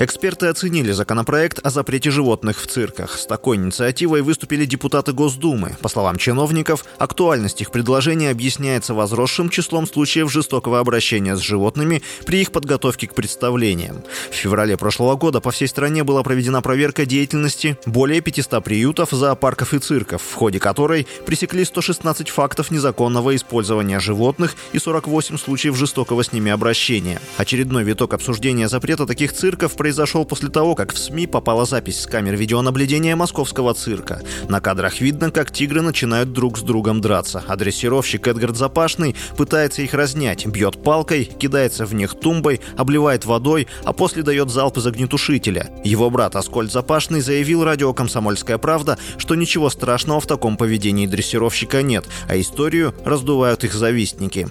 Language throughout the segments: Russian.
Эксперты оценили законопроект о запрете животных в цирках. С такой инициативой выступили депутаты Госдумы. По словам чиновников, актуальность их предложения объясняется возросшим числом случаев жестокого обращения с животными при их подготовке к представлениям. В феврале прошлого года по всей стране была проведена проверка деятельности более 500 приютов, зоопарков и цирков, в ходе которой пресекли 116 фактов незаконного использования животных и 48 случаев жестокого с ними обращения. Очередной виток обсуждения запрета таких цирков произошел после того, как в СМИ попала запись с камер видеонаблюдения московского цирка. На кадрах видно, как тигры начинают друг с другом драться, а дрессировщик Эдгард Запашный пытается их разнять, бьет палкой, кидается в них тумбой, обливает водой, а после дает залп из огнетушителя. Его брат Аскольд Запашный заявил радио «Комсомольская правда», что ничего страшного в таком поведении дрессировщика нет, а историю раздувают их завистники.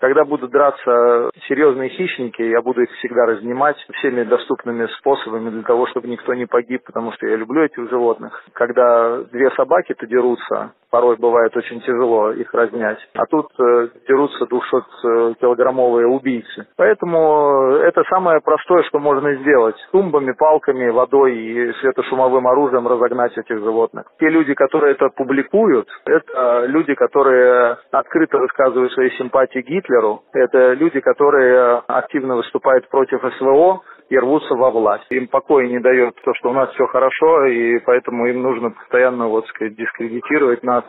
Когда будут драться серьезные хищники, я буду их всегда разнимать всеми доступными способами для того, чтобы никто не погиб, потому что я люблю этих животных. Когда две собаки-то дерутся, порой бывает очень тяжело их разнять. А тут э, дерутся 200-килограммовые убийцы. Поэтому это самое простое, что можно сделать. Тумбами, палками, водой и светошумовым оружием разогнать этих животных. Те люди, которые это публикуют, это люди, которые открыто высказывают свои симпатии Гитлеру. Это люди, которые активно выступают против СВО, и рвутся во власть. Им покоя не дает то, что у нас все хорошо, и поэтому им нужно постоянно, вот сказать, дискредитировать нас.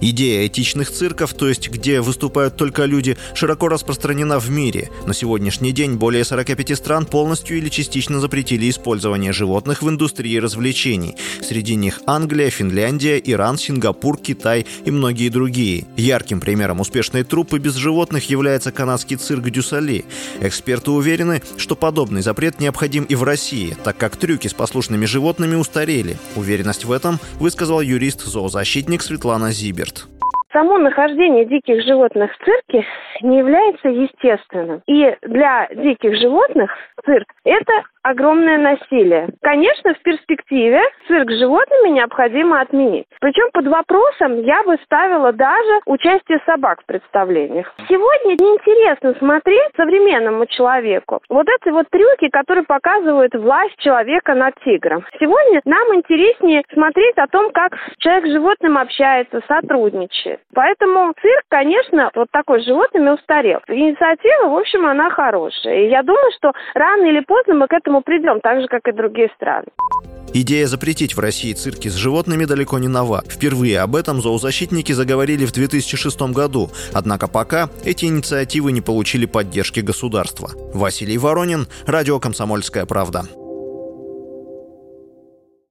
Идея этичных цирков, то есть где выступают только люди, широко распространена в мире. На сегодняшний день более 45 стран полностью или частично запретили использование животных в индустрии развлечений. Среди них Англия, Финляндия, Иран, Сингапур, Китай и многие другие. Ярким примером успешной труппы без животных является канадский цирк Дюсали. Эксперты уверены, что подобный запрет необходим и в России, так как трюки с послушными животными устарели. Уверенность в этом высказал юрист-зоозащитник Светлана Зиберт. Само нахождение диких животных в цирке не является естественным. И для диких животных цирк – это огромное насилие. Конечно, в перспективе цирк с животными необходимо отменить. Причем под вопросом я бы ставила даже участие собак в представлениях. Сегодня неинтересно смотреть современному человеку вот эти вот трюки, которые показывают власть человека над тигром. Сегодня нам интереснее смотреть о том, как человек с животным общается, сотрудничает. Поэтому цирк, конечно, вот такой с животными устарел. Инициатива, в общем, она хорошая. И я думаю, что рано или поздно мы к этому придем, так же, как и другие страны. Идея запретить в России цирки с животными далеко не нова. Впервые об этом зоозащитники заговорили в 2006 году. Однако пока эти инициативы не получили поддержки государства. Василий Воронин, Радио «Комсомольская правда».